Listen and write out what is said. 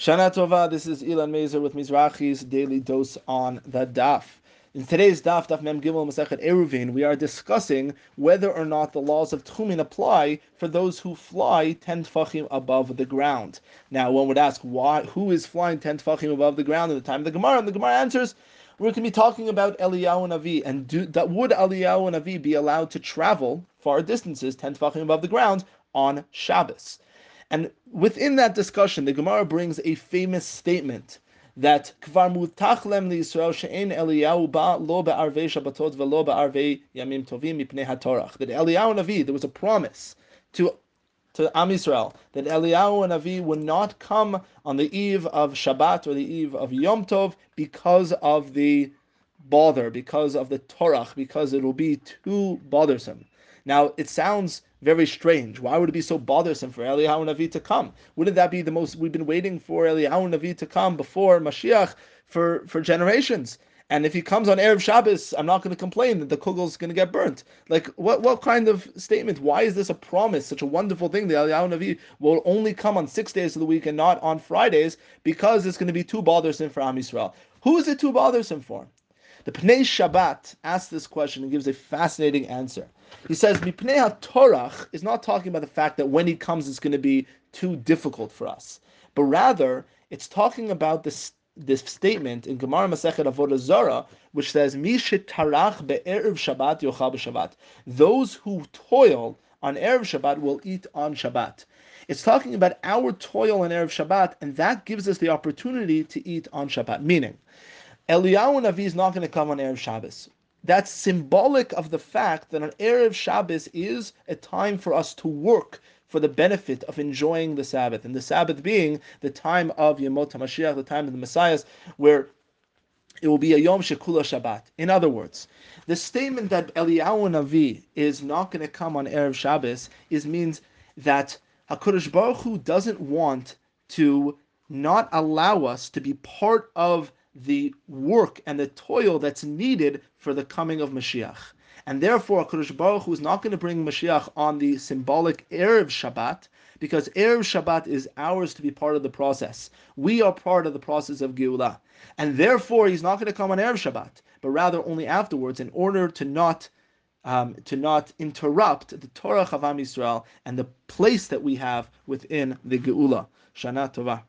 Shana Tova, this is Ilan Mazer with Mizrachi's daily dose on the Daf. In today's Daf, Daf Mem Gimel Masechet Eruvin, we are discussing whether or not the laws of Tchumin apply for those who fly 10 tfachim above the ground. Now, one would ask, why? who is flying 10 tfachim above the ground at the time of the Gemara? And the Gemara answers, we're going to be talking about Eliyahu HaNavi, and do, that would Eliyahu HaNavi be allowed to travel far distances, 10 tfachim above the ground, on Shabbos? And within that discussion, the Gemara brings a famous statement that kvar mutachlem liyisrael she'en Eliyahu ba lo be'arvei Shabbatot velo be'arvei yamim tovim mipnei hatorach. That Eliyahu Navi, there was a promise to to Am Yisrael that Eliyahu and would not come on the eve of Shabbat or the eve of Yom Tov because of the bother, because of the Torah, because it will be too bothersome. Now it sounds very strange. Why would it be so bothersome for Eliyahu Navi to come? Wouldn't that be the most? We've been waiting for Eliyahu Navi to come before Mashiach for for generations. And if he comes on Erev Shabbos, I'm not going to complain that the kugel's going to get burnt. Like, what, what kind of statement? Why is this a promise, such a wonderful thing? The Eliyahu Navi will only come on six days of the week and not on Fridays because it's going to be too bothersome for Am Yisrael. Who is it too bothersome for? The Pnei Shabbat asks this question and gives a fascinating answer. He says, Mipnei HaTorach is not talking about the fact that when he comes it's going to be too difficult for us, but rather it's talking about this this statement in Gemara Masechet Avodah Zarah, which says, "Mi tarach be'erev Shabbat yochal b'Shabbat." Those who toil on erev Shabbat will eat on Shabbat. It's talking about our toil on erev Shabbat, and that gives us the opportunity to eat on Shabbat. Meaning, Eliyahu Navi is not going to come on erev Shabbos that's symbolic of the fact that an Erev Shabbos is a time for us to work for the benefit of enjoying the Sabbath, and the Sabbath being the time of Yemot HaMashiach, the time of the Messiahs, where it will be a Yom Shekula Shabbat. In other words, the statement that Eliyahu Navi is not going to come on Erev Shabbos is means that HaKadosh Baruch Hu doesn't want to not allow us to be part of the work and the toil that's needed for the coming of Mashiach. And therefore, Kadosh Baruch Hu is not going to bring Mashiach on the symbolic Erev Shabbat, because Erev Shabbat is ours to be part of the process. We are part of the process of Geulah. And therefore, he's not going to come on Erev Shabbat, but rather only afterwards, in order to not um, to not interrupt the Torah of Am Yisrael and the place that we have within the Geula. Shana Tova.